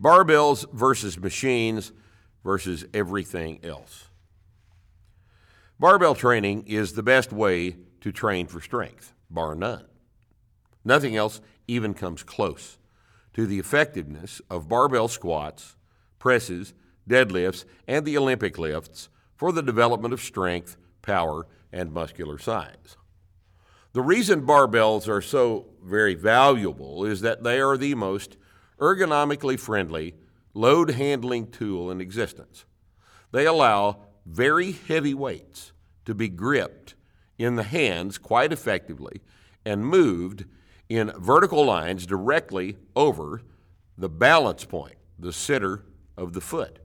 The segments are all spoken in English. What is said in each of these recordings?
Barbells versus machines versus everything else. Barbell training is the best way to train for strength, bar none. Nothing else even comes close to the effectiveness of barbell squats, presses, deadlifts, and the Olympic lifts for the development of strength, power, and muscular size. The reason barbells are so very valuable is that they are the most ergonomically friendly load handling tool in existence. They allow very heavy weights to be gripped in the hands quite effectively and moved in vertical lines directly over the balance point, the center of the foot.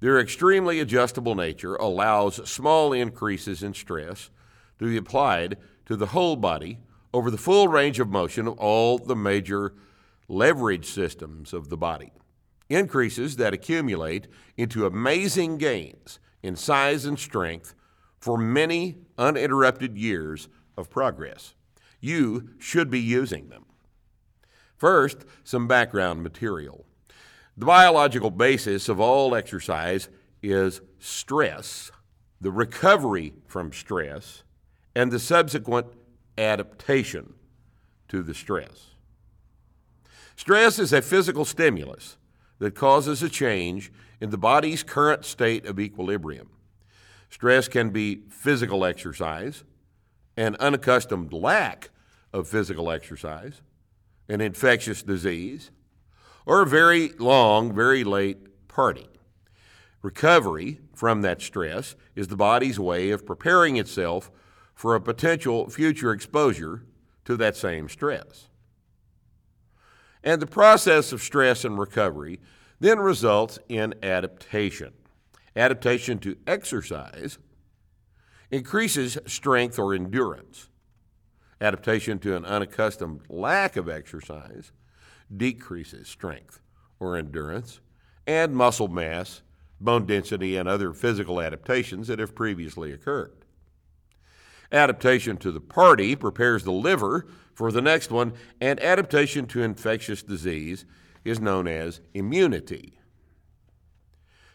Their extremely adjustable nature allows small increases in stress to be applied to the whole body over the full range of motion of all the major leverage systems of the body. Increases that accumulate into amazing gains in size and strength for many uninterrupted years of progress. You should be using them. First, some background material. The biological basis of all exercise is stress, the recovery from stress, and the subsequent adaptation to the stress. Stress is a physical stimulus that causes a change in the body's current state of equilibrium. Stress can be physical exercise, an unaccustomed lack of physical exercise, an infectious disease, or a very long, very late party. Recovery from that stress is the body's way of preparing itself for a potential future exposure to that same stress. And the process of stress and recovery then results in adaptation. Adaptation to exercise increases strength or endurance. Adaptation to an unaccustomed lack of exercise decreases strength or endurance and muscle mass, bone density, and other physical adaptations that have previously occurred. Adaptation to the party prepares the liver for the next one, and adaptation to infectious disease is known as immunity.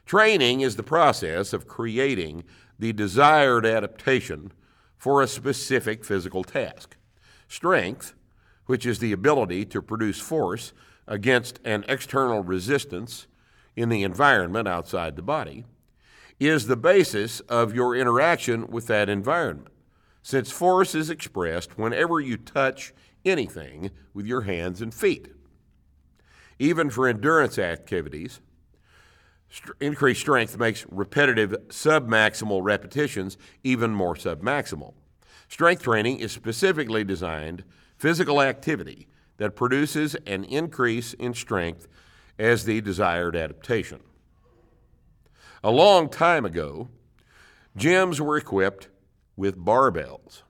Training is the process of creating the desired adaptation for a specific physical task. Strength, which is the ability to produce force against an external resistance in the environment outside the body, is the basis of your interaction with that environment since force is expressed whenever you touch anything with your hands and feet. Even for endurance activities, st- increased strength makes repetitive submaximal repetitions even more submaximal. Strength training is specifically designed physical activity that produces an increase in strength as the desired adaptation. A long time ago, gyms were equipped with barbells.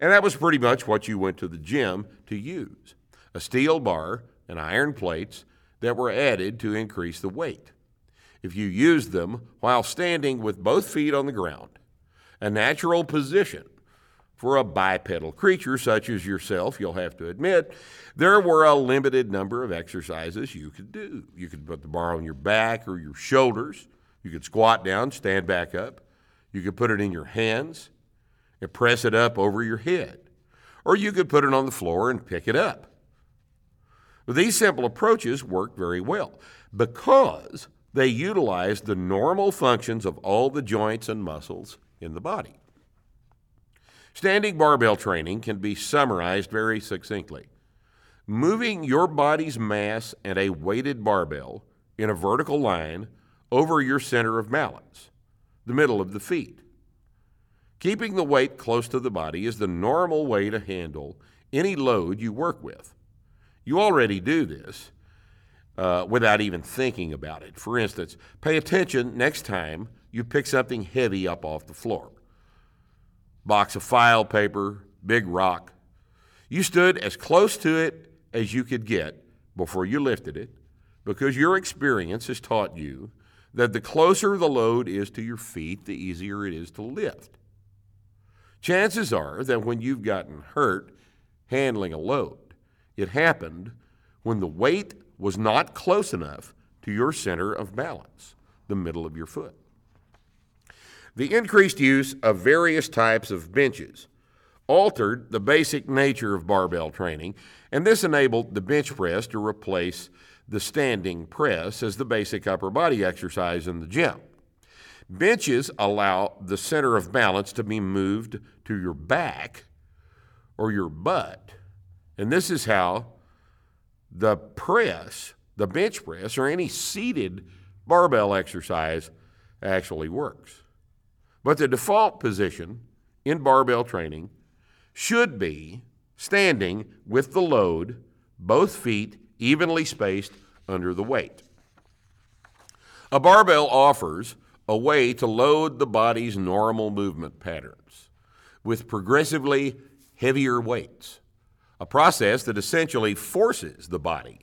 And that was pretty much what you went to the gym to use a steel bar and iron plates that were added to increase the weight. If you used them while standing with both feet on the ground, a natural position for a bipedal creature such as yourself, you'll have to admit, there were a limited number of exercises you could do. You could put the bar on your back or your shoulders. You could squat down, stand back up. You could put it in your hands and press it up over your head. Or you could put it on the floor and pick it up. These simple approaches work very well because they utilize the normal functions of all the joints and muscles in the body. Standing barbell training can be summarized very succinctly. Moving your body's mass and a weighted barbell in a vertical line over your center of balance, the middle of the feet. Keeping the weight close to the body is the normal way to handle any load you work with. You already do this uh, without even thinking about it. For instance, pay attention next time you pick something heavy up off the floor box of file paper, big rock. You stood as close to it as you could get before you lifted it because your experience has taught you that the closer the load is to your feet, the easier it is to lift. Chances are that when you've gotten hurt handling a load, it happened when the weight was not close enough to your center of balance, the middle of your foot. The increased use of various types of benches altered the basic nature of barbell training, and this enabled the bench press to replace the standing press as the basic upper body exercise in the gym. Benches allow the center of balance to be moved to your back or your butt. And this is how the press, the bench press, or any seated barbell exercise actually works. But the default position in barbell training should be standing with the load, both feet evenly spaced under the weight. A barbell offers a way to load the body's normal movement patterns with progressively heavier weights, a process that essentially forces the body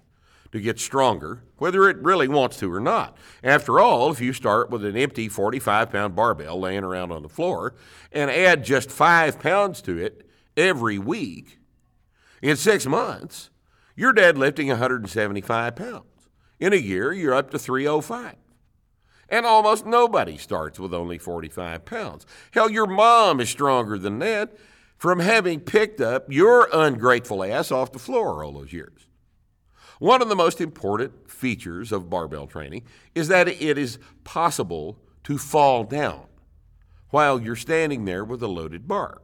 to get stronger, whether it really wants to or not. After all, if you start with an empty 45 pound barbell laying around on the floor and add just five pounds to it every week, in six months, you're deadlifting 175 pounds. In a year, you're up to 305. And almost nobody starts with only 45 pounds. Hell, your mom is stronger than that from having picked up your ungrateful ass off the floor all those years. One of the most important features of barbell training is that it is possible to fall down while you're standing there with a loaded bar.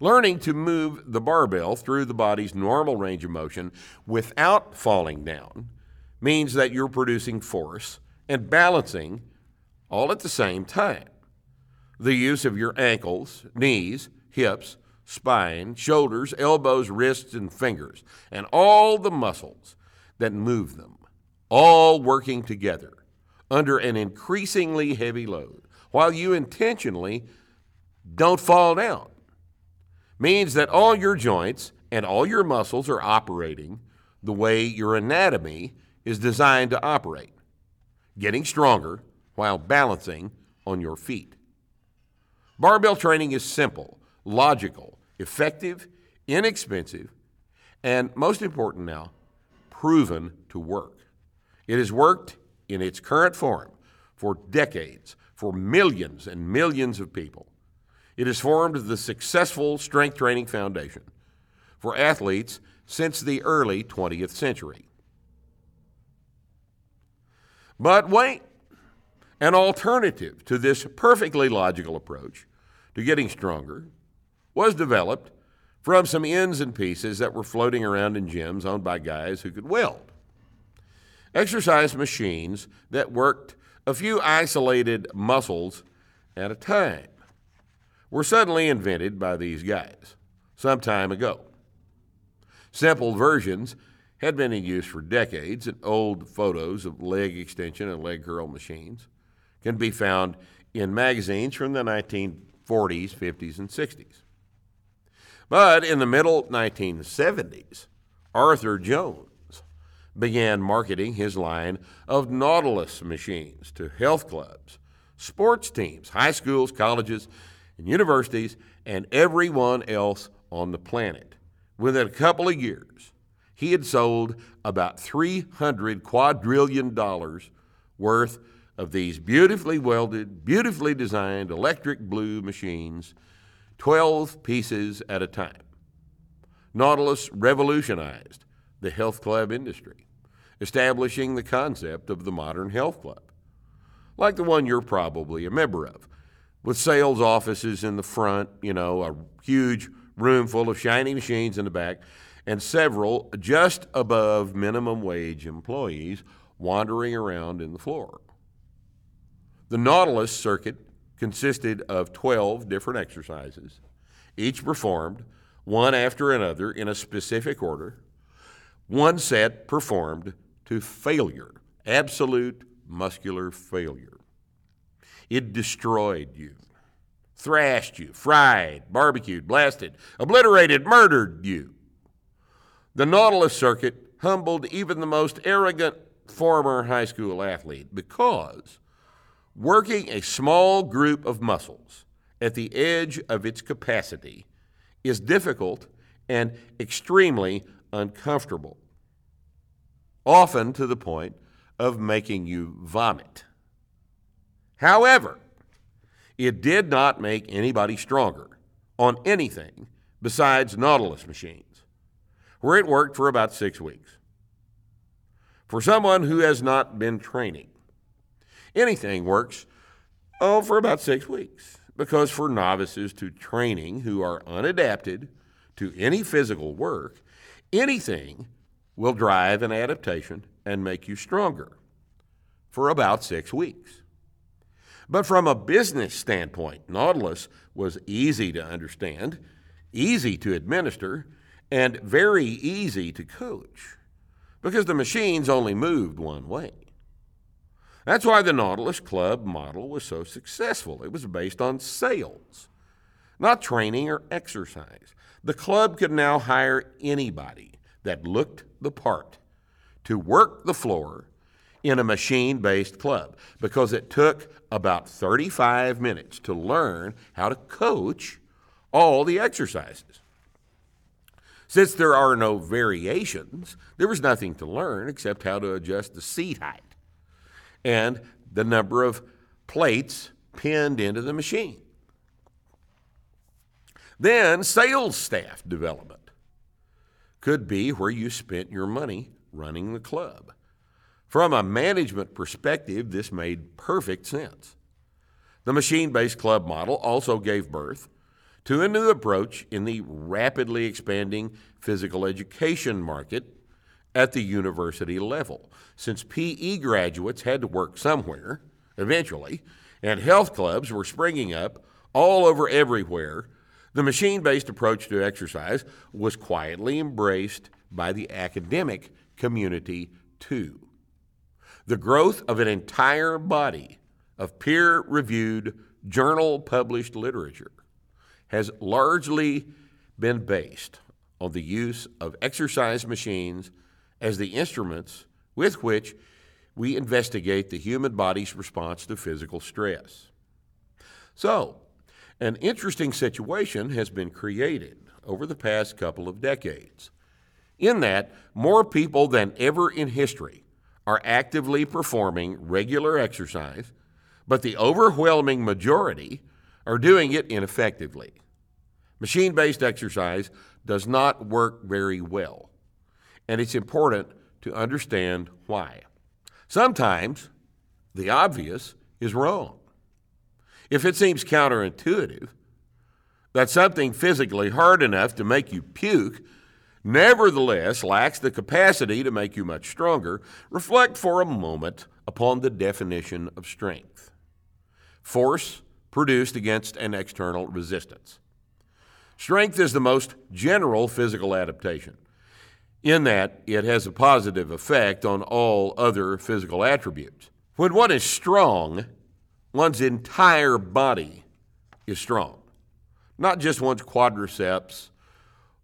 Learning to move the barbell through the body's normal range of motion without falling down means that you're producing force and balancing all at the same time. The use of your ankles, knees, hips, spine, shoulders, elbows, wrists, and fingers, and all the muscles that move them, all working together under an increasingly heavy load, while you intentionally don't fall down, means that all your joints and all your muscles are operating the way your anatomy is designed to operate, getting stronger while balancing on your feet. Barbell training is simple, logical, effective, inexpensive, and most important now, proven to work. It has worked in its current form for decades for millions and millions of people. It has formed the successful strength training foundation for athletes since the early 20th century. But wait, an alternative to this perfectly logical approach to getting stronger was developed from some ends and pieces that were floating around in gyms owned by guys who could weld. Exercise machines that worked a few isolated muscles at a time were suddenly invented by these guys some time ago. Simple versions had been in use for decades, and old photos of leg extension and leg curl machines can be found in magazines from the 1940s, 50s, and 60s. But in the middle 1970s, Arthur Jones began marketing his line of Nautilus machines to health clubs, sports teams, high schools, colleges, and universities, and everyone else on the planet. Within a couple of years, he had sold about $300 quadrillion dollars worth of these beautifully welded, beautifully designed electric blue machines, 12 pieces at a time. Nautilus revolutionized the health club industry, establishing the concept of the modern health club, like the one you're probably a member of, with sales offices in the front, you know, a huge room full of shiny machines in the back, and several just above minimum wage employees wandering around in the floor. The Nautilus circuit consisted of 12 different exercises, each performed one after another in a specific order, one set performed to failure, absolute muscular failure. It destroyed you, thrashed you, fried, barbecued, blasted, obliterated, murdered you. The Nautilus circuit humbled even the most arrogant former high school athlete because working a small group of muscles at the edge of its capacity is difficult and extremely uncomfortable. often to the point of making you vomit. However, it did not make anybody stronger on anything besides Nautilus machines, where it worked for about six weeks. For someone who has not been training, anything works oh, for about six weeks. Because for novices to training who are unadapted to any physical work, anything will drive an adaptation and make you stronger for about six weeks. But from a business standpoint, Nautilus was easy to understand, easy to administer, and very easy to coach because the machines only moved one way. That's why the Nautilus Club model was so successful. It was based on sales, not training or exercise. The club could now hire anybody that looked the part to work the floor in a machine based club because it took about 35 minutes to learn how to coach all the exercises. Since there are no variations, there was nothing to learn except how to adjust the seat height and the number of plates pinned into the machine. Then, sales staff development could be where you spent your money running the club. From a management perspective, this made perfect sense. The machine based club model also gave birth to a new approach in the rapidly expanding physical education market at the university level. Since PE graduates had to work somewhere, eventually, and health clubs were springing up all over everywhere, the machine based approach to exercise was quietly embraced by the academic community too. The growth of an entire body of peer reviewed, journal published literature has largely been based on the use of exercise machines as the instruments with which we investigate the human body's response to physical stress. So, an interesting situation has been created over the past couple of decades, in that more people than ever in history are actively performing regular exercise, but the overwhelming majority are doing it ineffectively. Machine based exercise does not work very well and it's important to understand why. Sometimes the obvious is wrong. If it seems counterintuitive that something physically hard enough to make you puke nevertheless lacks the capacity to make you much stronger, reflect for a moment upon the definition of strength force produced against an external resistance. Strength is the most general physical adaptation in that it has a positive effect on all other physical attributes. When one is strong, one's entire body is strong, not just one's quadriceps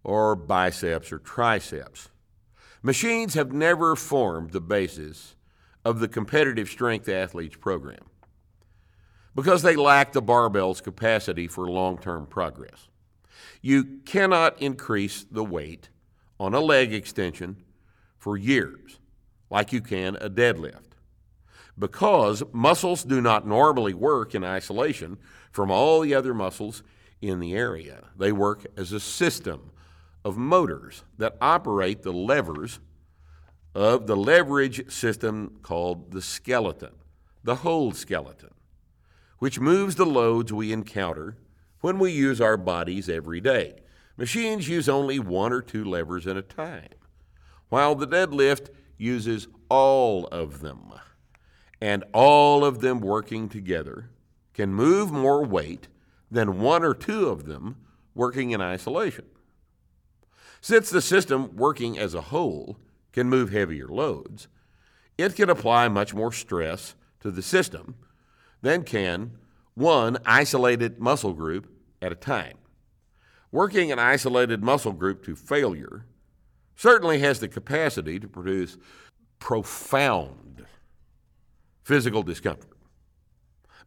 or biceps or triceps. Machines have never formed the basis of the competitive strength athletes program because they lack the barbell's capacity for long term progress. You cannot increase the weight on a leg extension for years, like you can a deadlift. Because muscles do not normally work in isolation from all the other muscles in the area. They work as a system of motors that operate the levers of the leverage system called the skeleton, the whole skeleton, which moves the loads we encounter when we use our bodies every day. Machines use only one or two levers at a time, while the deadlift uses all of them. And all of them working together can move more weight than one or two of them working in isolation. Since the system working as a whole can move heavier loads, it can apply much more stress to the system than can one isolated muscle group at a time working an isolated muscle group to failure certainly has the capacity to produce profound physical discomfort.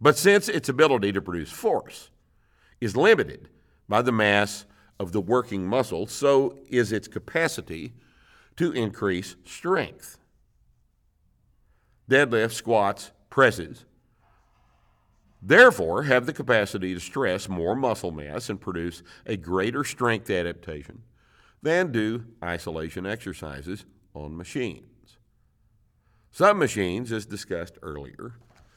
But since its ability to produce force is limited by the mass of the working muscle, so is its capacity to increase strength. deadlifts, squats, presses, therefore have the capacity to stress more muscle mass and produce a greater strength adaptation than do isolation exercises on machines. Some machines, as discussed earlier,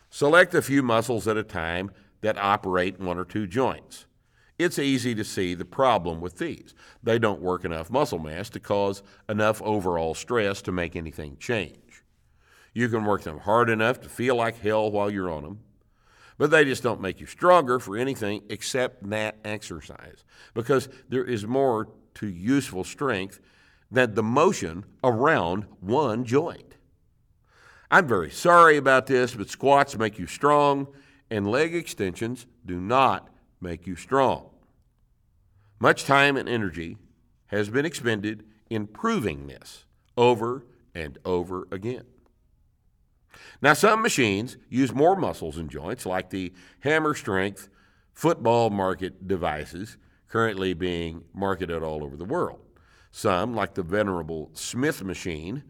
select a few muscles at a time that operate one or two joints. It's easy to see the problem with these. They don't work enough muscle mass to cause enough overall stress to make anything change. You can work them hard enough to feel like hell while you're on them, but they just don't make you stronger for anything except that exercise because there is more to useful strength than the motion around one joint. I'm very sorry about this, but squats make you strong, and leg extensions do not make you strong. Much time and energy has been expended in proving this over and over again. Now, some machines use more muscles and joints, like the hammer strength football market devices currently being marketed all over the world. Some, like the venerable Smith machine,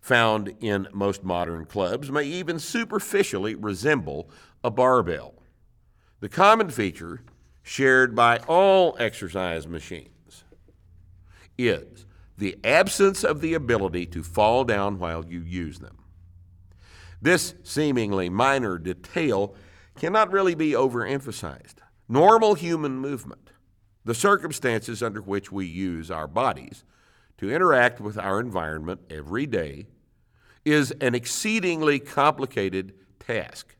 found in most modern clubs, may even superficially resemble a barbell. The common feature shared by all exercise machines is the absence of the ability to fall down while you use them. This seemingly minor detail cannot really be overemphasized. Normal human movement, the circumstances under which we use our bodies to interact with our environment every day, is an exceedingly complicated task.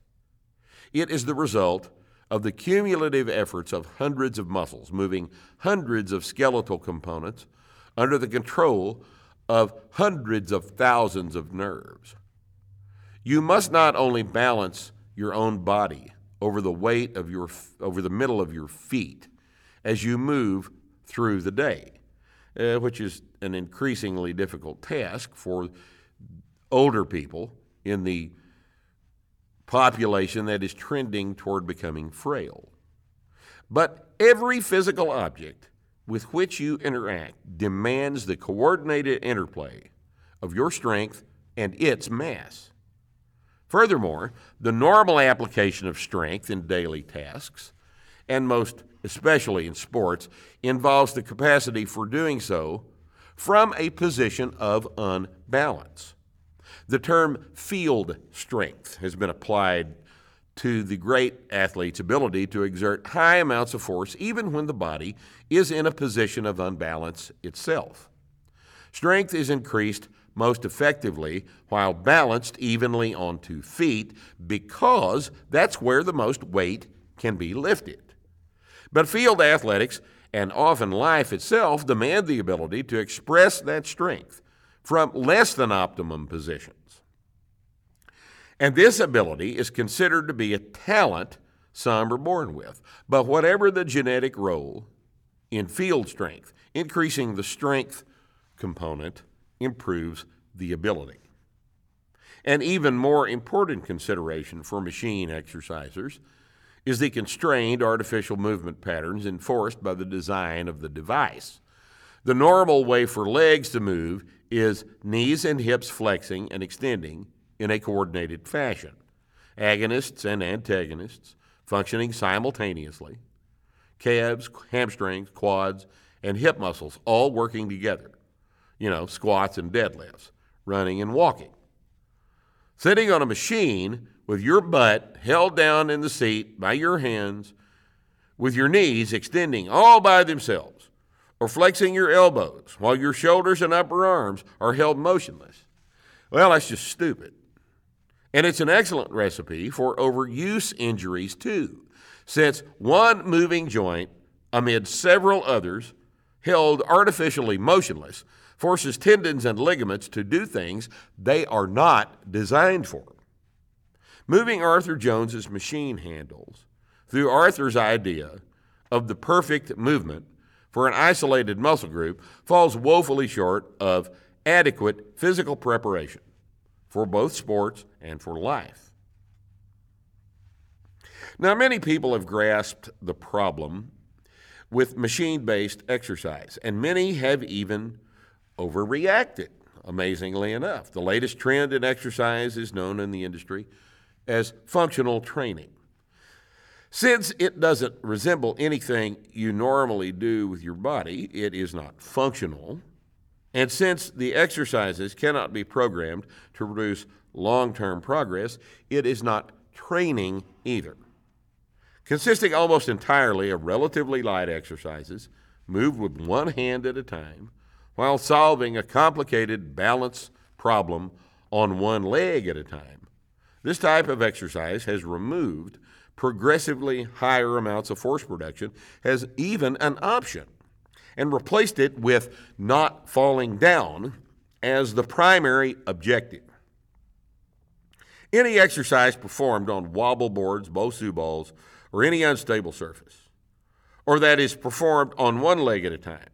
It is the result of the cumulative efforts of hundreds of muscles moving hundreds of skeletal components under the control of hundreds of thousands of nerves. You must not only balance your own body over the weight of your over the middle of your feet as you move through the day, uh, which is an increasingly difficult task for older people in the population that is trending toward becoming frail. But every physical object with which you interact demands the coordinated interplay of your strength and its mass. Furthermore, the normal application of strength in daily tasks, and most especially in sports, involves the capacity for doing so from a position of unbalance. The term field strength has been applied to the great athlete's ability to exert high amounts of force even when the body is in a position of unbalance itself. Strength is increased most effectively while balanced evenly on two feet because that's where the most weight can be lifted. But field athletics and often life itself demand the ability to express that strength from less than optimum positions. And this ability is considered to be a talent some are born with. But whatever the genetic role in field strength, increasing the strength component improves the ability. An even more important consideration for machine exercisers is the constrained artificial movement patterns enforced by the design of the device. The normal way for legs to move is knees and hips flexing and extending in a coordinated fashion, agonists and antagonists functioning simultaneously, calves, hamstrings, quads, and hip muscles all working together. You know, squats and deadlifts, running and walking. Sitting on a machine with your butt held down in the seat by your hands, with your knees extending all by themselves, or flexing your elbows while your shoulders and upper arms are held motionless. Well, that's just stupid. And it's an excellent recipe for overuse injuries, too, since one moving joint amid several others held artificially motionless forces tendons and ligaments to do things they are not designed for. Moving Arthur Jones's machine handles through Arthur's idea of the perfect movement for an isolated muscle group falls woefully short of adequate physical preparation for both sports and for life. Now, many people have grasped the problem with machine based exercise, and many have even overreacted. amazingly enough. The latest trend in exercise is known in the industry as functional training. Since it doesn't resemble anything you normally do with your body, it is not functional. And since the exercises cannot be programmed to produce long term progress, it is not training either. Consisting almost entirely of relatively light exercises, moved with one hand at a time, while solving a complicated balance problem on one leg at a time. This type of exercise has removed progressively higher amounts of force production as even an option and replaced it with not falling down as the primary objective. Any exercise performed on wobble boards, Bosu balls, or any unstable surface, or that is performed on one leg at a time.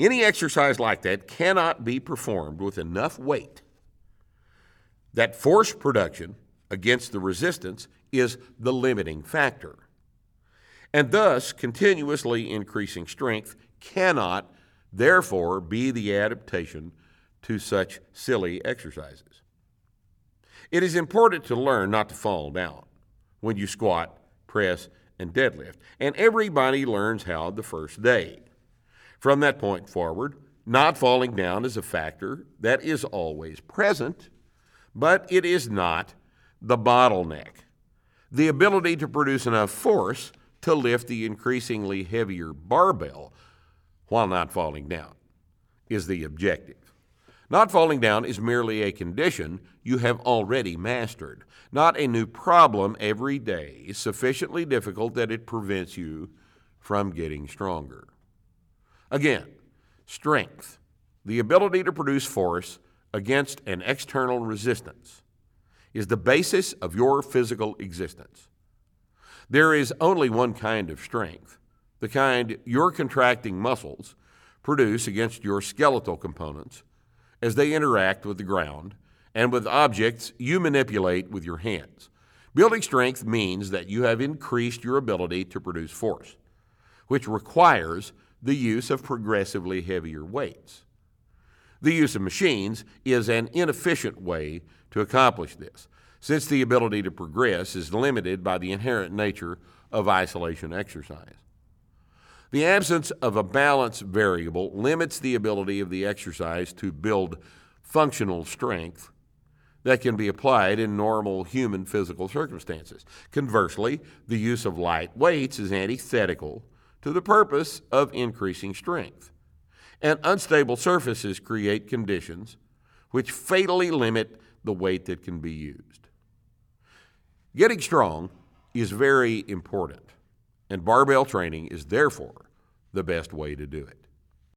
Any exercise like that cannot be performed with enough weight that force production against the resistance is the limiting factor. And thus, continuously increasing strength cannot, therefore, be the adaptation to such silly exercises. It is important to learn not to fall down when you squat, press, and deadlift, and everybody learns how the first day. From that point forward, not falling down is a factor that is always present, but it is not the bottleneck. The ability to produce enough force to lift the increasingly heavier barbell while not falling down is the objective. Not falling down is merely a condition you have already mastered, not a new problem every day, sufficiently difficult that it prevents you from getting stronger. Again, strength, the ability to produce force against an external resistance is the basis of your physical existence. There is only one kind of strength, the kind your contracting muscles produce against your skeletal components as they interact with the ground and with objects you manipulate with your hands. Building strength means that you have increased your ability to produce force, which requires the use of progressively heavier weights. The use of machines is an inefficient way to accomplish this, since the ability to progress is limited by the inherent nature of isolation exercise. The absence of a balance variable limits the ability of the exercise to build functional strength that can be applied in normal human physical circumstances. Conversely, the use of light weights is antithetical to the purpose of increasing strength and unstable surfaces create conditions which fatally limit the weight that can be used. Getting strong is very important, and barbell training is therefore the best way to do it.